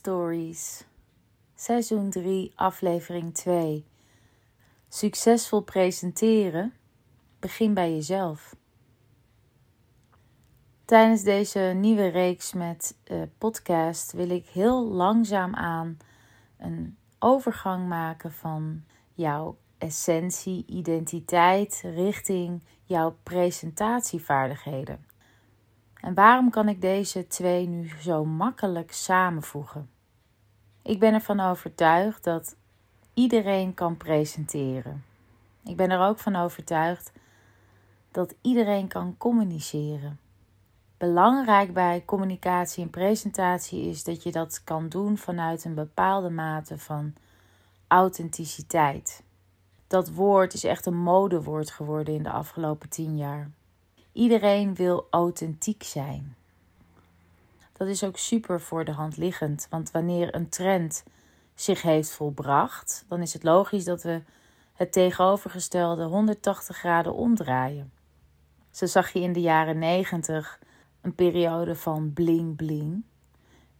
Stories, seizoen 3, aflevering 2. Succesvol presenteren, begin bij jezelf. Tijdens deze nieuwe reeks met uh, podcast wil ik heel langzaam aan een overgang maken van jouw essentie, identiteit richting jouw presentatievaardigheden. En waarom kan ik deze twee nu zo makkelijk samenvoegen? Ik ben ervan overtuigd dat iedereen kan presenteren. Ik ben er ook van overtuigd dat iedereen kan communiceren. Belangrijk bij communicatie en presentatie is dat je dat kan doen vanuit een bepaalde mate van authenticiteit. Dat woord is echt een modewoord geworden in de afgelopen tien jaar. Iedereen wil authentiek zijn. Dat is ook super voor de hand liggend, want wanneer een trend zich heeft volbracht, dan is het logisch dat we het tegenovergestelde 180 graden omdraaien. Zo zag je in de jaren 90 een periode van bling bling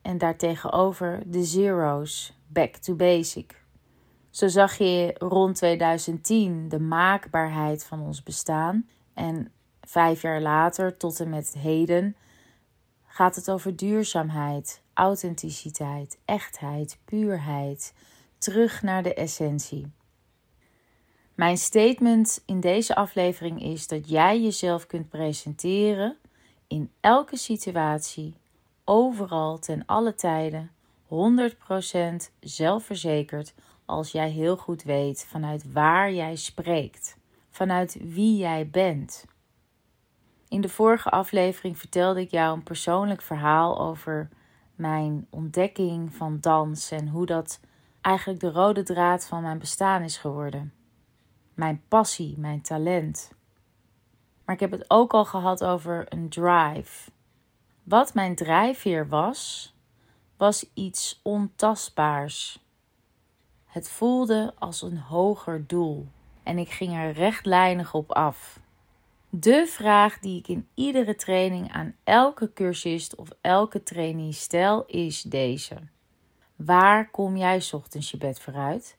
en daartegenover de zeros, back to basic. Zo zag je rond 2010 de maakbaarheid van ons bestaan en vijf jaar later tot en met heden gaat het over duurzaamheid, authenticiteit, echtheid, puurheid, terug naar de essentie. Mijn statement in deze aflevering is dat jij jezelf kunt presenteren in elke situatie, overal, ten alle tijden, 100% zelfverzekerd als jij heel goed weet vanuit waar jij spreekt, vanuit wie jij bent. In de vorige aflevering vertelde ik jou een persoonlijk verhaal over mijn ontdekking van dans en hoe dat eigenlijk de rode draad van mijn bestaan is geworden. Mijn passie, mijn talent. Maar ik heb het ook al gehad over een drive. Wat mijn drijfveer was, was iets ontastbaars. Het voelde als een hoger doel en ik ging er rechtlijnig op af. De vraag die ik in iedere training aan elke cursist of elke trainee stel is deze: Waar kom jij ochtends je bed vooruit?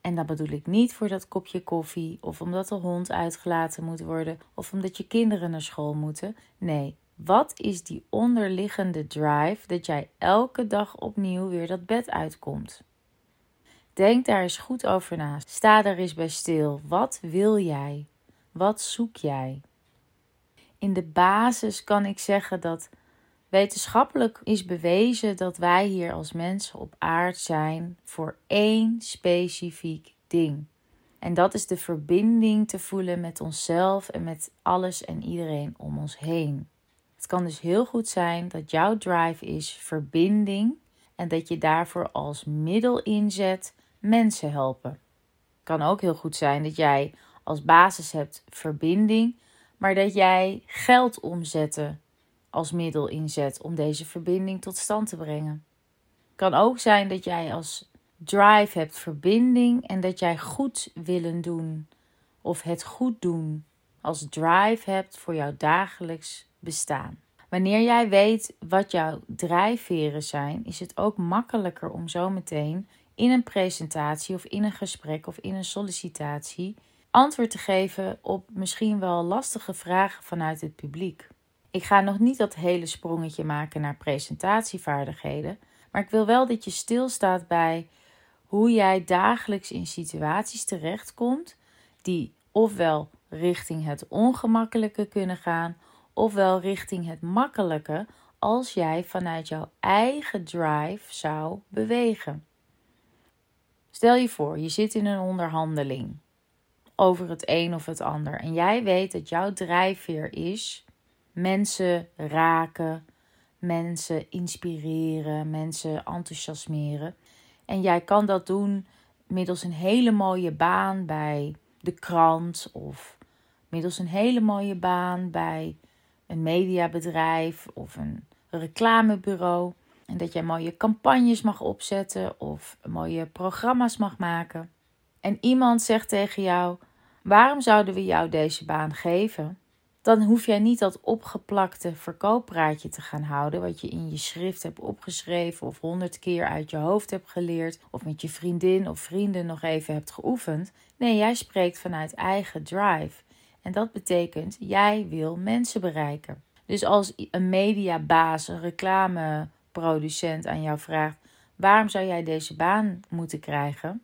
En dat bedoel ik niet voor dat kopje koffie of omdat de hond uitgelaten moet worden of omdat je kinderen naar school moeten. Nee, wat is die onderliggende drive dat jij elke dag opnieuw weer dat bed uitkomt? Denk daar eens goed over na. Sta daar eens bij stil. Wat wil jij? Wat zoek jij? In de basis kan ik zeggen dat wetenschappelijk is bewezen dat wij hier als mensen op aard zijn voor één specifiek ding. En dat is de verbinding te voelen met onszelf en met alles en iedereen om ons heen. Het kan dus heel goed zijn dat jouw drive is verbinding en dat je daarvoor als middel inzet mensen helpen. Het kan ook heel goed zijn dat jij als basis hebt verbinding, maar dat jij geld omzetten als middel inzet om deze verbinding tot stand te brengen. Kan ook zijn dat jij als drive hebt verbinding en dat jij goed willen doen of het goed doen als drive hebt voor jouw dagelijks bestaan. Wanneer jij weet wat jouw drijfveren zijn, is het ook makkelijker om zo meteen in een presentatie of in een gesprek of in een sollicitatie antwoord te geven op misschien wel lastige vragen vanuit het publiek. Ik ga nog niet dat hele sprongetje maken naar presentatievaardigheden, maar ik wil wel dat je stilstaat bij hoe jij dagelijks in situaties terechtkomt die ofwel richting het ongemakkelijke kunnen gaan, ofwel richting het makkelijke als jij vanuit jouw eigen drive zou bewegen. Stel je voor, je zit in een onderhandeling over het een of het ander. En jij weet dat jouw drijfveer is mensen raken, mensen inspireren, mensen enthousiasmeren. En jij kan dat doen middels een hele mooie baan bij de krant of middels een hele mooie baan bij een mediabedrijf of een reclamebureau. En dat jij mooie campagnes mag opzetten of mooie programma's mag maken. En iemand zegt tegen jou: Waarom zouden we jou deze baan geven? dan hoef jij niet dat opgeplakte verkooppraatje te gaan houden, wat je in je schrift hebt opgeschreven of honderd keer uit je hoofd hebt geleerd, of met je vriendin of vrienden nog even hebt geoefend. Nee, jij spreekt vanuit eigen drive. En dat betekent, jij wil mensen bereiken. Dus als een mediabaas, een reclameproducent aan jou vraagt: waarom zou jij deze baan moeten krijgen?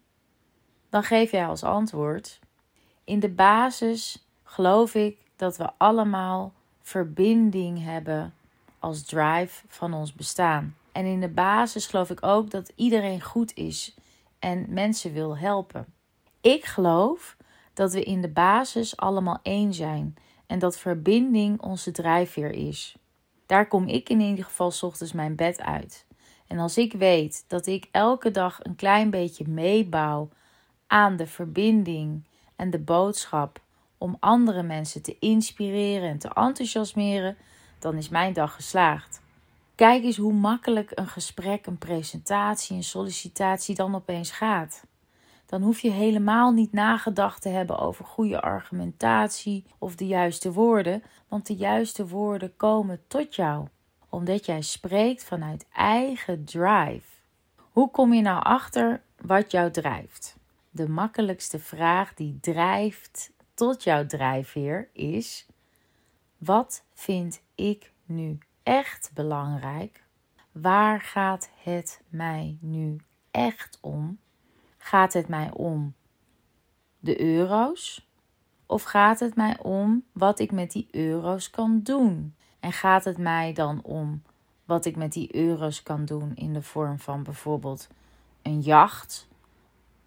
Dan geef jij als antwoord: in de basis geloof ik dat we allemaal verbinding hebben als drive van ons bestaan. En in de basis geloof ik ook dat iedereen goed is en mensen wil helpen. Ik geloof dat we in de basis allemaal één zijn en dat verbinding onze drijfveer is. Daar kom ik in ieder geval s ochtends mijn bed uit. En als ik weet dat ik elke dag een klein beetje meebouw aan de verbinding en de boodschap om andere mensen te inspireren en te enthousiasmeren, dan is mijn dag geslaagd. Kijk eens hoe makkelijk een gesprek, een presentatie, een sollicitatie dan opeens gaat. Dan hoef je helemaal niet nagedacht te hebben over goede argumentatie of de juiste woorden, want de juiste woorden komen tot jou, omdat jij spreekt vanuit eigen drive. Hoe kom je nou achter wat jou drijft? De makkelijkste vraag die drijft tot jouw drijfveer is: wat vind ik nu echt belangrijk? Waar gaat het mij nu echt om? Gaat het mij om de euro's? Of gaat het mij om wat ik met die euro's kan doen? En gaat het mij dan om wat ik met die euro's kan doen in de vorm van bijvoorbeeld een jacht,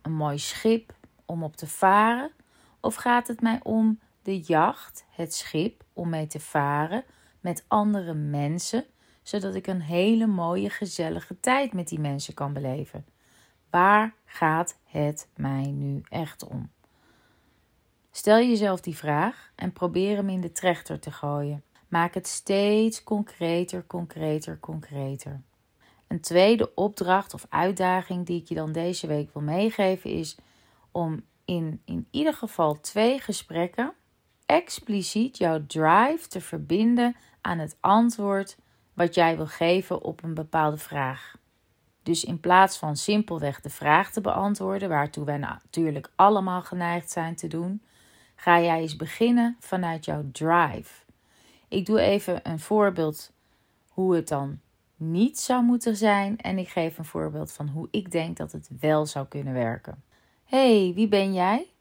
een mooi schip om op te varen? Of gaat het mij om de jacht, het schip, om mee te varen met andere mensen, zodat ik een hele mooie, gezellige tijd met die mensen kan beleven? Waar gaat het mij nu echt om? Stel jezelf die vraag en probeer hem in de trechter te gooien. Maak het steeds concreter, concreter, concreter. Een tweede opdracht of uitdaging die ik je dan deze week wil meegeven is om in in ieder geval twee gesprekken expliciet jouw drive te verbinden aan het antwoord wat jij wil geven op een bepaalde vraag. Dus in plaats van simpelweg de vraag te beantwoorden, waartoe wij natuurlijk allemaal geneigd zijn te doen, ga jij eens beginnen vanuit jouw drive. Ik doe even een voorbeeld hoe het dan niet zou moeten zijn en ik geef een voorbeeld van hoe ik denk dat het wel zou kunnen werken hey, wie ben jij?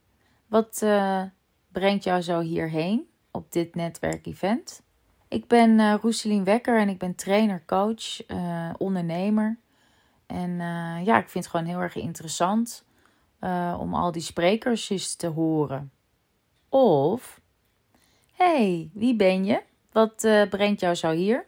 Wat uh, brengt jou zo hierheen op dit netwerkevent? Ik ben uh, Roeselien Wekker en ik ben trainer, coach, uh, ondernemer. En ja, ik vind het gewoon heel erg interessant om al die sprekers eens te horen. Of, hey, wie ben je? Wat brengt jou zo hier?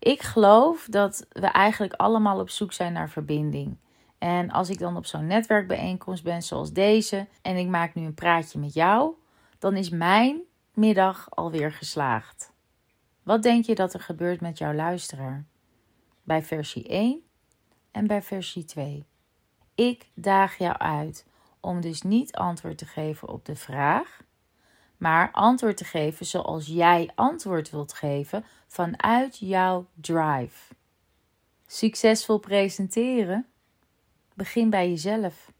Ik geloof dat we eigenlijk allemaal op zoek zijn naar verbinding. En als ik dan op zo'n netwerkbijeenkomst ben zoals deze en ik maak nu een praatje met jou, dan is mijn middag alweer geslaagd. Wat denk je dat er gebeurt met jouw luisteraar? Bij versie 1 en bij versie 2. Ik daag jou uit om dus niet antwoord te geven op de vraag, maar antwoord te geven zoals jij antwoord wilt geven vanuit jouw drive. Succesvol presenteren? Begin bij jezelf.